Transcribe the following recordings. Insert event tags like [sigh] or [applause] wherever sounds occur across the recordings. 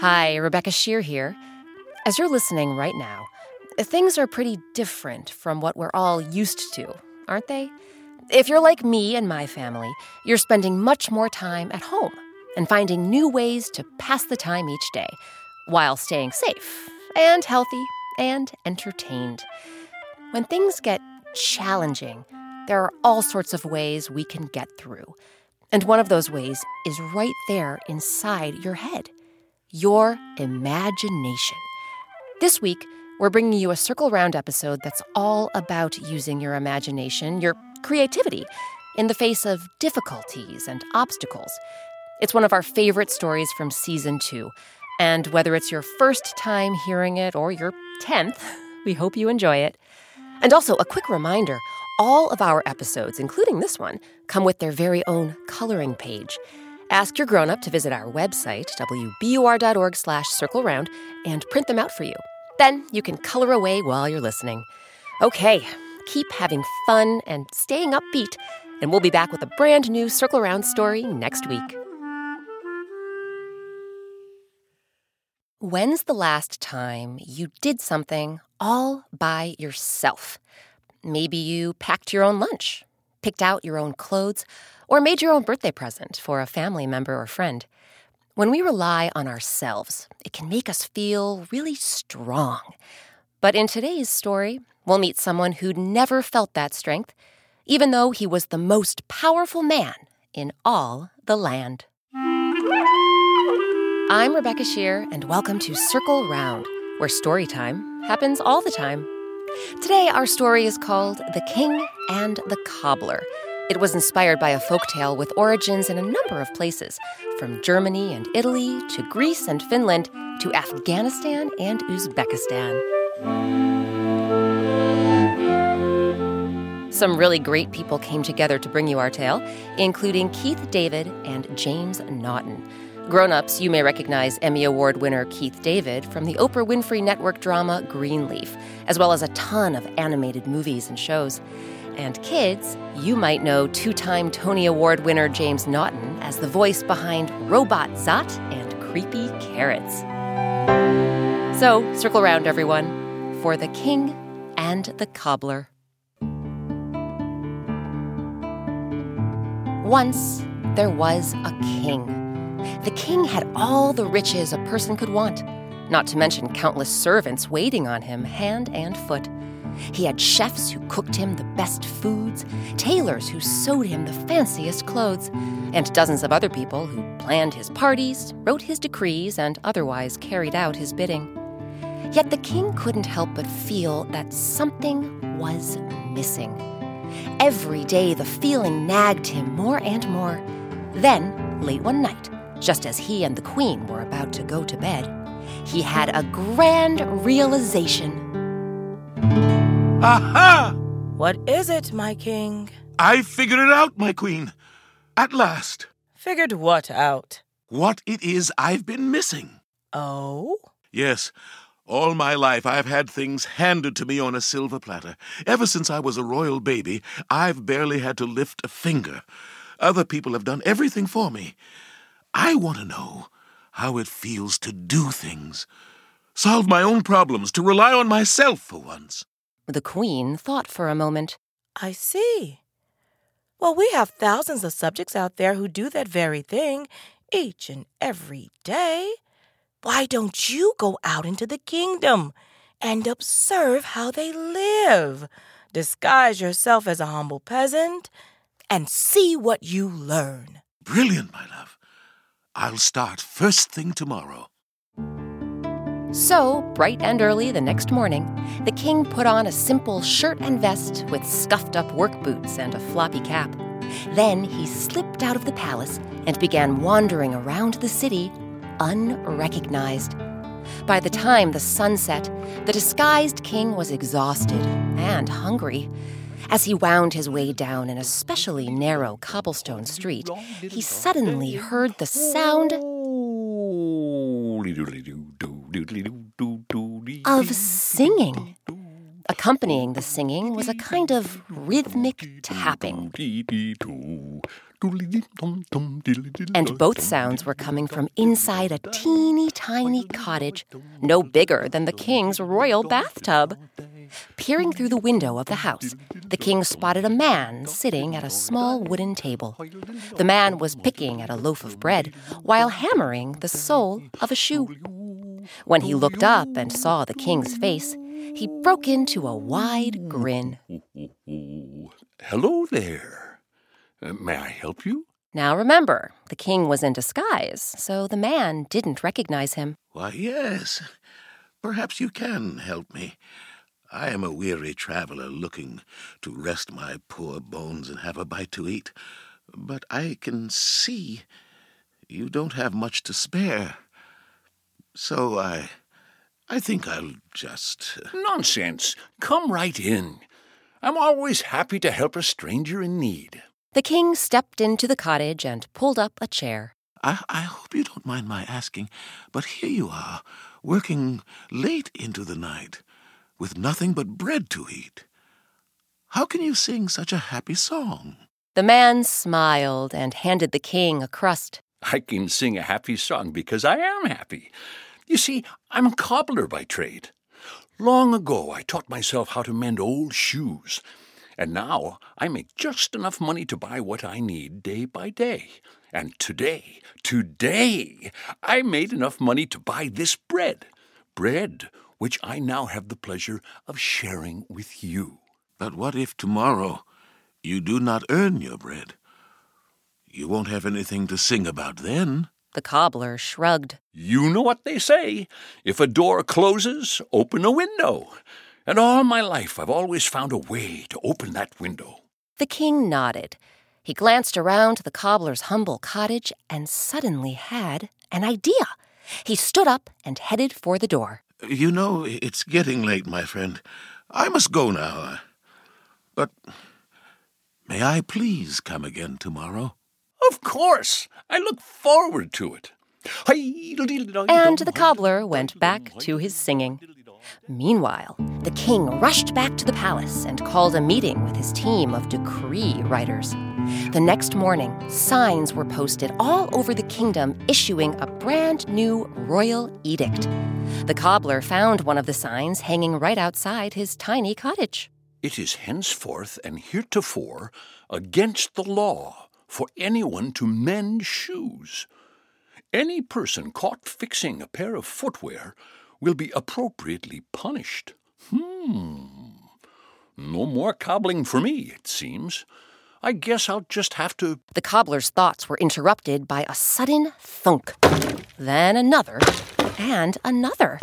Hi, Rebecca Sheir here. As you're listening right now, things are pretty different from what we're all used to, aren't they? If you're like me and my family, you're spending much more time at home and finding new ways to pass the time each day while staying safe and healthy and entertained. When things get challenging, there are all sorts of ways we can get through. And one of those ways is right there inside your head your imagination. This week, we're bringing you a Circle Round episode that's all about using your imagination, your creativity, in the face of difficulties and obstacles. It's one of our favorite stories from season two. And whether it's your first time hearing it or your 10th, [laughs] we hope you enjoy it. And also, a quick reminder all of our episodes, including this one, come with their very own coloring page. Ask your grown-up to visit our website, wbur.org slash circle round, and print them out for you. Then you can color away while you're listening. Okay, keep having fun and staying upbeat, and we'll be back with a brand new Circle Round story next week. When's the last time you did something all by yourself? Maybe you packed your own lunch, picked out your own clothes, or made your own birthday present for a family member or friend. When we rely on ourselves, it can make us feel really strong. But in today's story, we'll meet someone who'd never felt that strength, even though he was the most powerful man in all the land. I'm Rebecca Sheir, and welcome to Circle Round, where story time happens all the time. Today, our story is called The King and the Cobbler. It was inspired by a folk tale with origins in a number of places, from Germany and Italy to Greece and Finland to Afghanistan and Uzbekistan. Some really great people came together to bring you our tale, including Keith David and James Naughton. Grown ups, you may recognize Emmy Award winner Keith David from the Oprah Winfrey Network drama Greenleaf, as well as a ton of animated movies and shows. And kids, you might know two time Tony Award winner James Naughton as the voice behind Robot Zot and Creepy Carrots. So, circle around, everyone, for The King and the Cobbler. Once, there was a king. The king had all the riches a person could want, not to mention countless servants waiting on him hand and foot. He had chefs who cooked him the best foods, tailors who sewed him the fanciest clothes, and dozens of other people who planned his parties, wrote his decrees, and otherwise carried out his bidding. Yet the king couldn't help but feel that something was missing. Every day the feeling nagged him more and more. Then, late one night, just as he and the queen were about to go to bed, he had a grand realization. Aha! What is it, my king? I figured it out, my queen. At last. Figured what out? What it is I've been missing. Oh? Yes. All my life I've had things handed to me on a silver platter. Ever since I was a royal baby, I've barely had to lift a finger. Other people have done everything for me. I want to know how it feels to do things. Solve my own problems, to rely on myself for once. The queen thought for a moment. I see. Well, we have thousands of subjects out there who do that very thing each and every day. Why don't you go out into the kingdom and observe how they live? Disguise yourself as a humble peasant and see what you learn. Brilliant, my love. I'll start first thing tomorrow. So, bright and early the next morning, the king put on a simple shirt and vest with scuffed up work boots and a floppy cap. Then he slipped out of the palace and began wandering around the city unrecognized. By the time the sun set, the disguised king was exhausted and hungry. As he wound his way down an especially narrow cobblestone street, he suddenly heard the sound of singing. Accompanying the singing was a kind of rhythmic tapping. And both sounds were coming from inside a teeny tiny cottage, no bigger than the king's royal bathtub. Peering through the window of the house, the king spotted a man sitting at a small wooden table. The man was picking at a loaf of bread while hammering the sole of a shoe. When he looked up and saw the king's face, he broke into a wide grin. Hello there. Uh, may I help you? Now remember, the king was in disguise, so the man didn't recognize him. Why, yes. Perhaps you can help me. I am a weary traveler looking to rest my poor bones and have a bite to eat. But I can see you don't have much to spare. So I I think I'll just. uh, Nonsense. Come right in. I'm always happy to help a stranger in need. The king stepped into the cottage and pulled up a chair. I, I hope you don't mind my asking, but here you are, working late into the night, with nothing but bread to eat. How can you sing such a happy song? The man smiled and handed the king a crust. I can sing a happy song because I am happy. You see, I'm a cobbler by trade. Long ago, I taught myself how to mend old shoes, and now I make just enough money to buy what I need day by day. And today, today, I made enough money to buy this bread. Bread which I now have the pleasure of sharing with you. But what if tomorrow you do not earn your bread? You won't have anything to sing about then. The cobbler shrugged. You know what they say if a door closes, open a window. And all my life, I've always found a way to open that window. The king nodded. He glanced around the cobbler's humble cottage and suddenly had an idea. He stood up and headed for the door. You know, it's getting late, my friend. I must go now. But may I please come again tomorrow? Of course, I look forward to it. And the cobbler went back to his singing. Meanwhile, the king rushed back to the palace and called a meeting with his team of decree writers. The next morning, signs were posted all over the kingdom issuing a brand new royal edict. The cobbler found one of the signs hanging right outside his tiny cottage. It is henceforth and heretofore against the law for anyone to mend shoes. Any person caught fixing a pair of footwear will be appropriately punished. Hmm. No more cobbling for me, it seems. I guess I'll just have to. The cobbler's thoughts were interrupted by a sudden thunk, then another, and another.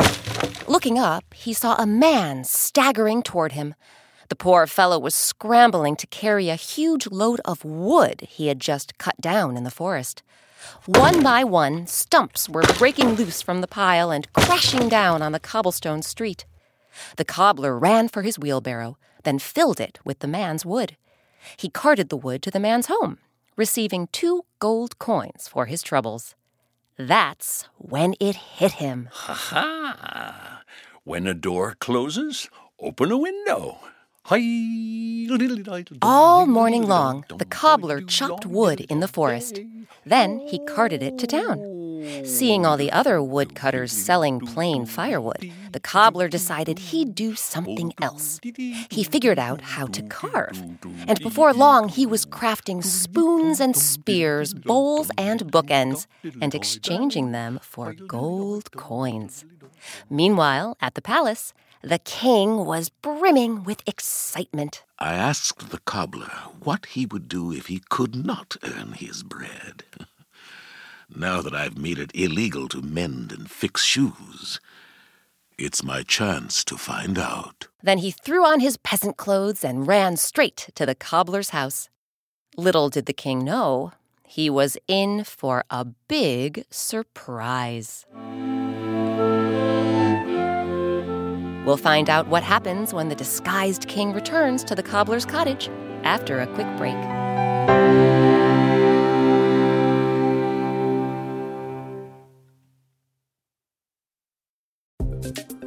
Looking up, he saw a man staggering toward him. The poor fellow was scrambling to carry a huge load of wood he had just cut down in the forest. One by one, stumps were breaking loose from the pile and crashing down on the cobblestone street. The cobbler ran for his wheelbarrow, then filled it with the man's wood. He carted the wood to the man's home, receiving two gold coins for his troubles. That's when it hit him. Ha ha! When a door closes, open a window. All morning long, the cobbler chopped wood in the forest. Then he carted it to town. Seeing all the other woodcutters selling plain firewood, the cobbler decided he'd do something else. He figured out how to carve. And before long, he was crafting spoons and spears, bowls and bookends, and exchanging them for gold coins. Meanwhile, at the palace, the king was brimming with excitement. I asked the cobbler what he would do if he could not earn his bread. Now that I've made it illegal to mend and fix shoes, it's my chance to find out. Then he threw on his peasant clothes and ran straight to the cobbler's house. Little did the king know, he was in for a big surprise. We'll find out what happens when the disguised king returns to the cobbler's cottage after a quick break.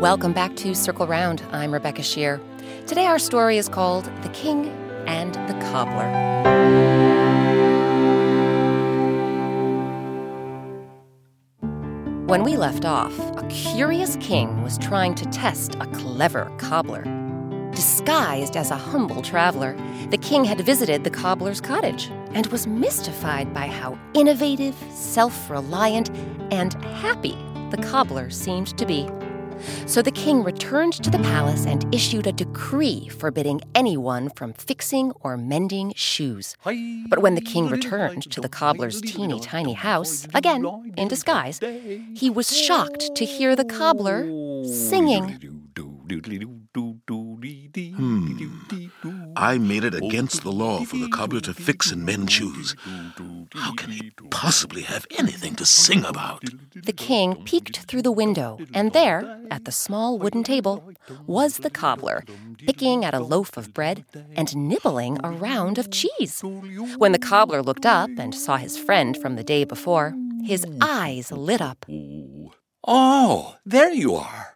Welcome back to Circle Round. I'm Rebecca Sheir. Today our story is called The King and the Cobbler. When we left off, a curious king was trying to test a clever cobbler. Disguised as a humble traveler, the king had visited the cobbler's cottage and was mystified by how innovative, self reliant, and happy the cobbler seemed to be. So the king returned to the palace and issued a decree forbidding anyone from fixing or mending shoes. But when the king returned to the cobbler's teeny tiny house, again in disguise, he was shocked to hear the cobbler singing. I made it against the law for the cobbler to fix and mend shoes. How can he possibly have anything to sing about? The king peeked through the window, and there, at the small wooden table, was the cobbler, picking at a loaf of bread and nibbling a round of cheese. When the cobbler looked up and saw his friend from the day before, his eyes lit up. Oh, there you are.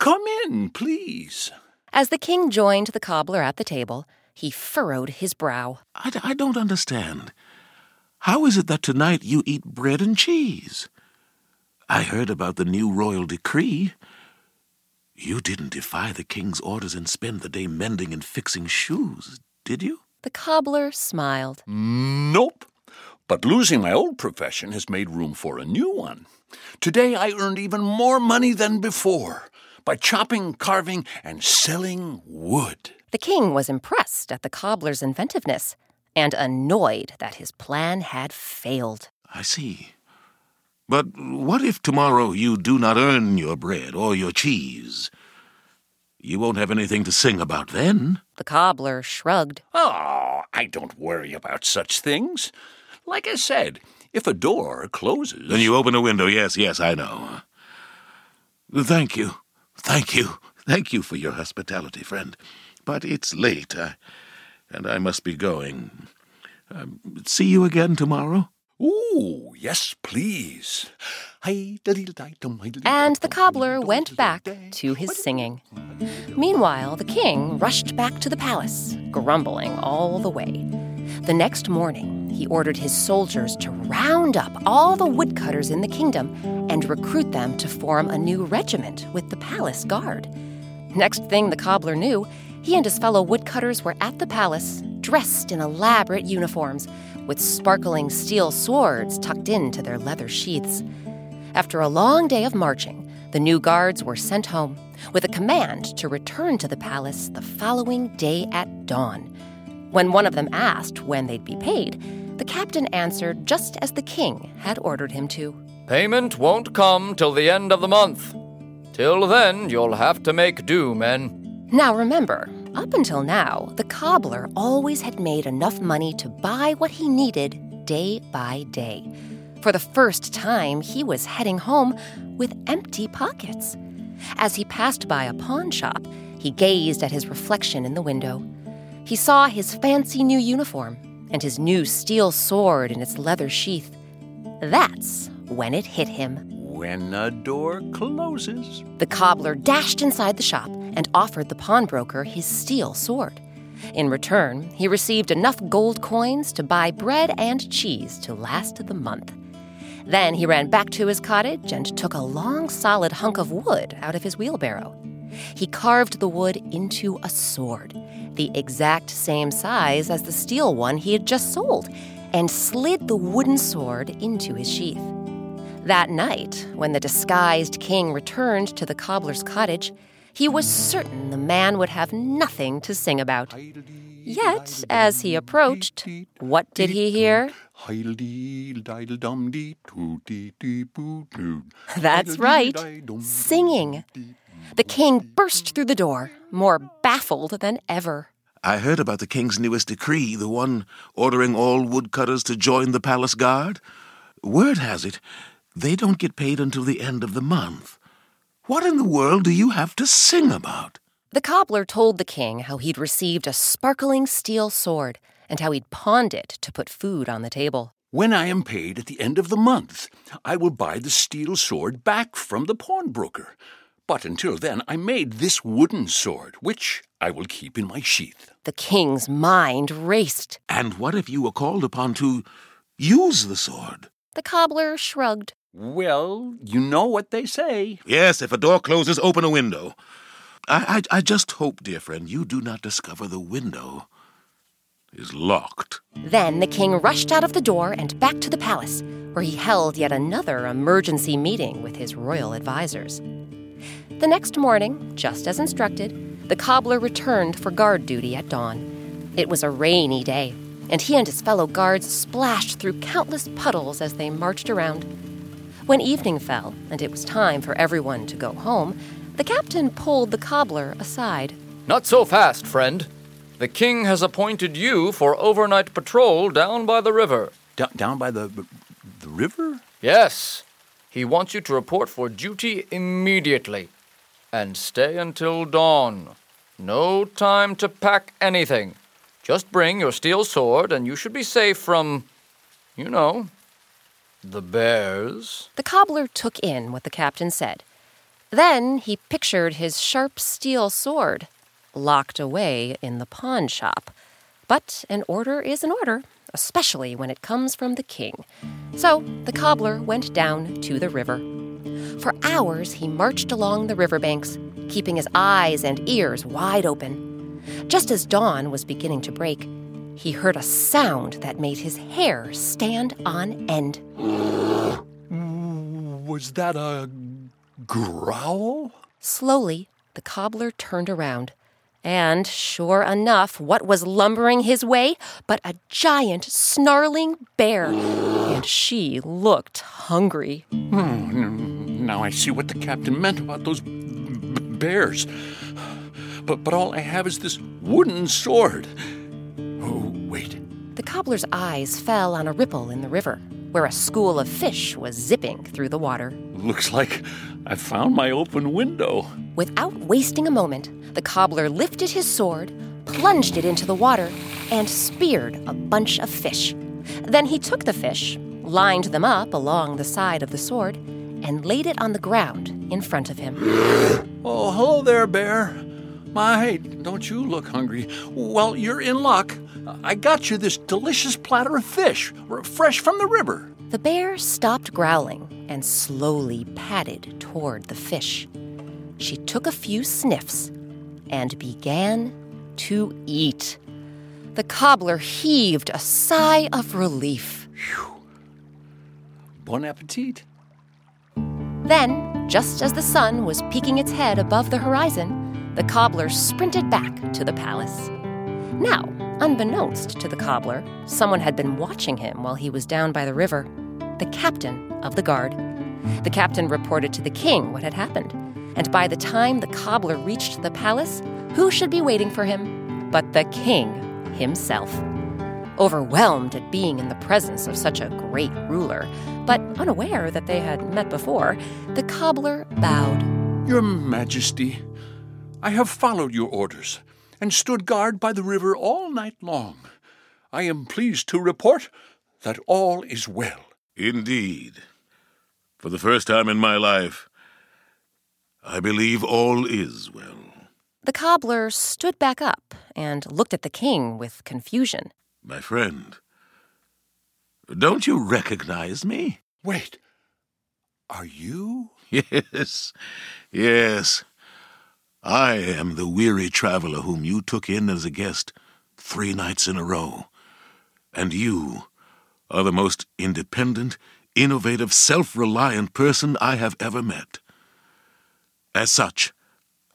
Come in, please. As the king joined the cobbler at the table, he furrowed his brow. I, I don't understand. How is it that tonight you eat bread and cheese? I heard about the new royal decree. You didn't defy the king's orders and spend the day mending and fixing shoes, did you? The cobbler smiled. Nope. But losing my old profession has made room for a new one. Today I earned even more money than before by chopping, carving, and selling wood. The king was impressed at the cobbler's inventiveness and annoyed that his plan had failed. I see. But what if tomorrow you do not earn your bread or your cheese? You won't have anything to sing about then. The cobbler shrugged. Oh, I don't worry about such things. Like I said, if a door closes. Then you open a window. Yes, yes, I know. Thank you. Thank you. Thank you for your hospitality, friend. But it's late, uh, and I must be going. Um, see you again tomorrow? Ooh, yes, please. And the cobbler went back to his singing. Meanwhile, the king rushed back to the palace, grumbling all the way. The next morning, he ordered his soldiers to round up all the woodcutters in the kingdom and recruit them to form a new regiment with the palace guard. Next thing the cobbler knew, he and his fellow woodcutters were at the palace, dressed in elaborate uniforms, with sparkling steel swords tucked into their leather sheaths. After a long day of marching, the new guards were sent home with a command to return to the palace the following day at dawn. When one of them asked when they'd be paid, the captain answered just as the king had ordered him to. Payment won't come till the end of the month. Till then, you'll have to make do, men. Now remember, up until now, the cobbler always had made enough money to buy what he needed day by day. For the first time, he was heading home with empty pockets. As he passed by a pawn shop, he gazed at his reflection in the window. He saw his fancy new uniform and his new steel sword in its leather sheath. That's when it hit him. When a door closes. The cobbler dashed inside the shop and offered the pawnbroker his steel sword. In return, he received enough gold coins to buy bread and cheese to last the month. Then he ran back to his cottage and took a long, solid hunk of wood out of his wheelbarrow. He carved the wood into a sword, the exact same size as the steel one he had just sold, and slid the wooden sword into his sheath. That night, when the disguised king returned to the cobbler's cottage, he was certain the man would have nothing to sing about. Yet, as he approached, what did he hear? [laughs] That's right, singing. The king burst through the door, more baffled than ever. I heard about the king's newest decree, the one ordering all woodcutters to join the palace guard. Word has it, they don't get paid until the end of the month. What in the world do you have to sing about? The cobbler told the king how he'd received a sparkling steel sword and how he'd pawned it to put food on the table. When I am paid at the end of the month, I will buy the steel sword back from the pawnbroker. But until then, I made this wooden sword, which I will keep in my sheath. The king's mind raced. And what if you were called upon to use the sword? The cobbler shrugged. Well, you know what they say. Yes, if a door closes, open a window. I, I, I just hope, dear friend, you do not discover the window is locked. Then the king rushed out of the door and back to the palace, where he held yet another emergency meeting with his royal advisers. The next morning, just as instructed, the cobbler returned for guard duty at dawn. It was a rainy day, and he and his fellow guards splashed through countless puddles as they marched around. When evening fell and it was time for everyone to go home, the captain pulled the cobbler aside. Not so fast, friend. The king has appointed you for overnight patrol down by the river. D- down by the the river? Yes. He wants you to report for duty immediately and stay until dawn. No time to pack anything. Just bring your steel sword and you should be safe from, you know, the bears. The cobbler took in what the captain said. Then he pictured his sharp steel sword locked away in the pawn shop. But an order is an order, especially when it comes from the king. So the cobbler went down to the river. For hours he marched along the riverbanks, keeping his eyes and ears wide open. Just as dawn was beginning to break, he heard a sound that made his hair stand on end. Was that a growl? Slowly, the cobbler turned around. And sure enough, what was lumbering his way but a giant, snarling bear? And she looked hungry. Hmm. Now I see what the captain meant about those b- bears. But, but all I have is this wooden sword. Oh, wait. The cobbler's eyes fell on a ripple in the river, where a school of fish was zipping through the water. Looks like I found my open window. Without wasting a moment, the cobbler lifted his sword, plunged it into the water, and speared a bunch of fish. Then he took the fish, lined them up along the side of the sword, and laid it on the ground in front of him. [gasps] Oh, hello there, bear. My, don't you look hungry? Well, you're in luck. I got you this delicious platter of fish, fresh from the river. The bear stopped growling and slowly padded toward the fish. She took a few sniffs and began to eat. The cobbler heaved a sigh of relief. Bon appetit. Then, just as the sun was peeking its head above the horizon, the cobbler sprinted back to the palace. Now, unbeknownst to the cobbler, someone had been watching him while he was down by the river the captain of the guard. The captain reported to the king what had happened, And by the time the cobbler reached the palace, who should be waiting for him but the king himself? Overwhelmed at being in the presence of such a great ruler, but unaware that they had met before, the cobbler bowed. Your Majesty, I have followed your orders and stood guard by the river all night long. I am pleased to report that all is well. Indeed. For the first time in my life, I believe all is well. The cobbler stood back up and looked at the king with confusion. My friend, don't you recognize me? Wait, are you? [laughs] Yes, yes. I am the weary traveler whom you took in as a guest three nights in a row. And you are the most independent, innovative, self reliant person I have ever met. As such,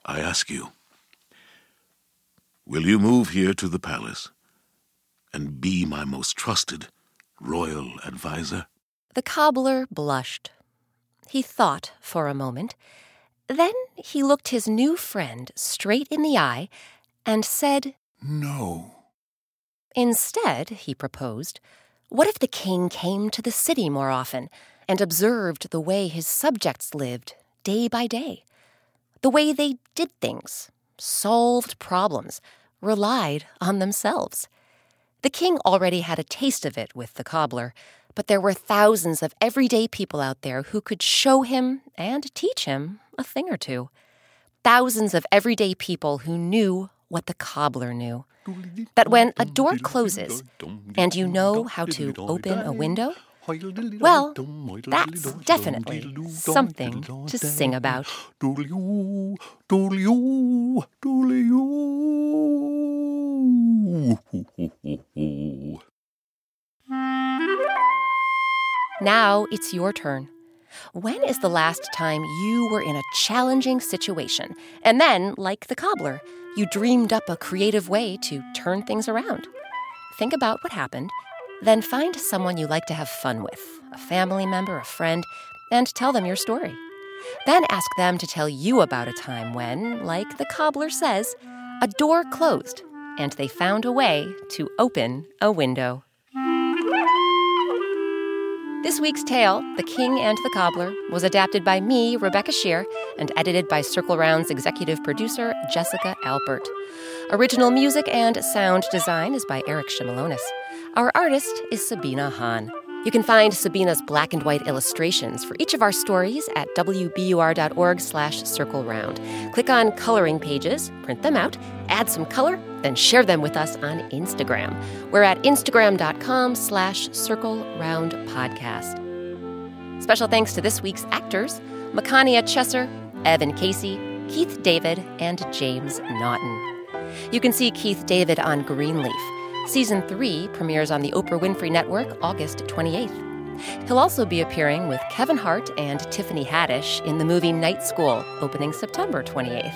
I ask you will you move here to the palace and be my most trusted royal adviser? The cobbler blushed. He thought for a moment. Then he looked his new friend straight in the eye and said, No. Instead, he proposed, what if the king came to the city more often and observed the way his subjects lived day by day? The way they did things, solved problems, relied on themselves. The king already had a taste of it with the cobbler, but there were thousands of everyday people out there who could show him and teach him a thing or two. Thousands of everyday people who knew what the cobbler knew. That when a door closes and you know how to open a window, well, that's definitely something to sing about. Now it's your turn. When is the last time you were in a challenging situation and then, like the cobbler, you dreamed up a creative way to turn things around? Think about what happened, then find someone you like to have fun with a family member, a friend and tell them your story. Then ask them to tell you about a time when, like the cobbler says, a door closed and they found a way to open a window. This week's tale, The King and the Cobbler, was adapted by me, Rebecca Sheir, and edited by Circle Round's executive producer, Jessica Alpert. Original music and sound design is by Eric Shimalonis. Our artist is Sabina Hahn. You can find Sabina's black and white illustrations for each of our stories at wbur.org slash circle round. Click on coloring pages, print them out, add some color, then share them with us on Instagram. We're at instagram.com slash circle round podcast. Special thanks to this week's actors, Makania Chesser, Evan Casey, Keith David, and James Naughton. You can see Keith David on Greenleaf. Season 3 premieres on the Oprah Winfrey Network August 28th. He'll also be appearing with Kevin Hart and Tiffany Haddish in the movie Night School, opening September 28th.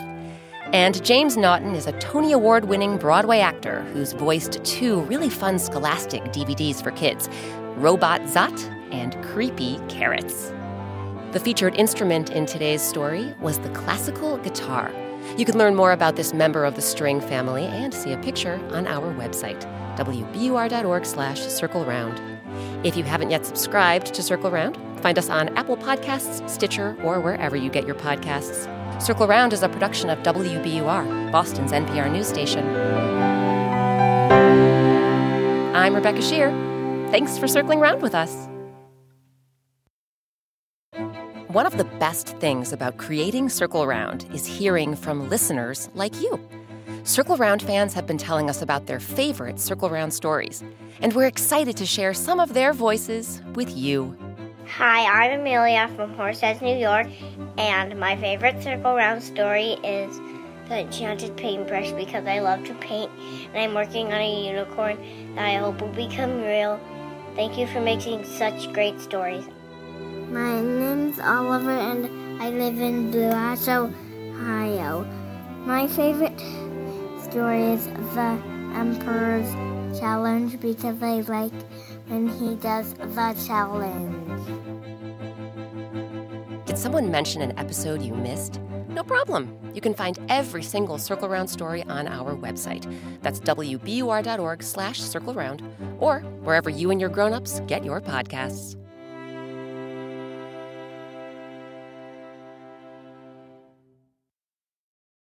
And James Naughton is a Tony Award winning Broadway actor who's voiced two really fun scholastic DVDs for kids Robot Zot and Creepy Carrots. The featured instrument in today's story was the classical guitar. You can learn more about this member of the string family and see a picture on our website, wbur.org slash circle round. If you haven't yet subscribed to Circle Round, find us on Apple Podcasts, Stitcher, or wherever you get your podcasts. Circle Round is a production of WBUR, Boston's NPR news station. I'm Rebecca Sheir. Thanks for circling round with us. One of the best things about creating Circle Round is hearing from listeners like you. Circle Round fans have been telling us about their favorite Circle Round stories, and we're excited to share some of their voices with you. Hi, I'm Amelia from Horseheads, New York, and my favorite Circle Round story is The Enchanted Paintbrush because I love to paint and I'm working on a unicorn that I hope will become real. Thank you for making such great stories. My name's Oliver and I live in Blue Ohio. My favorite story is The Emperor's Challenge because I like when he does the challenge. Did someone mention an episode you missed? No problem. You can find every single Circle Round story on our website. That's wbur.org slash circle round or wherever you and your grown-ups get your podcasts.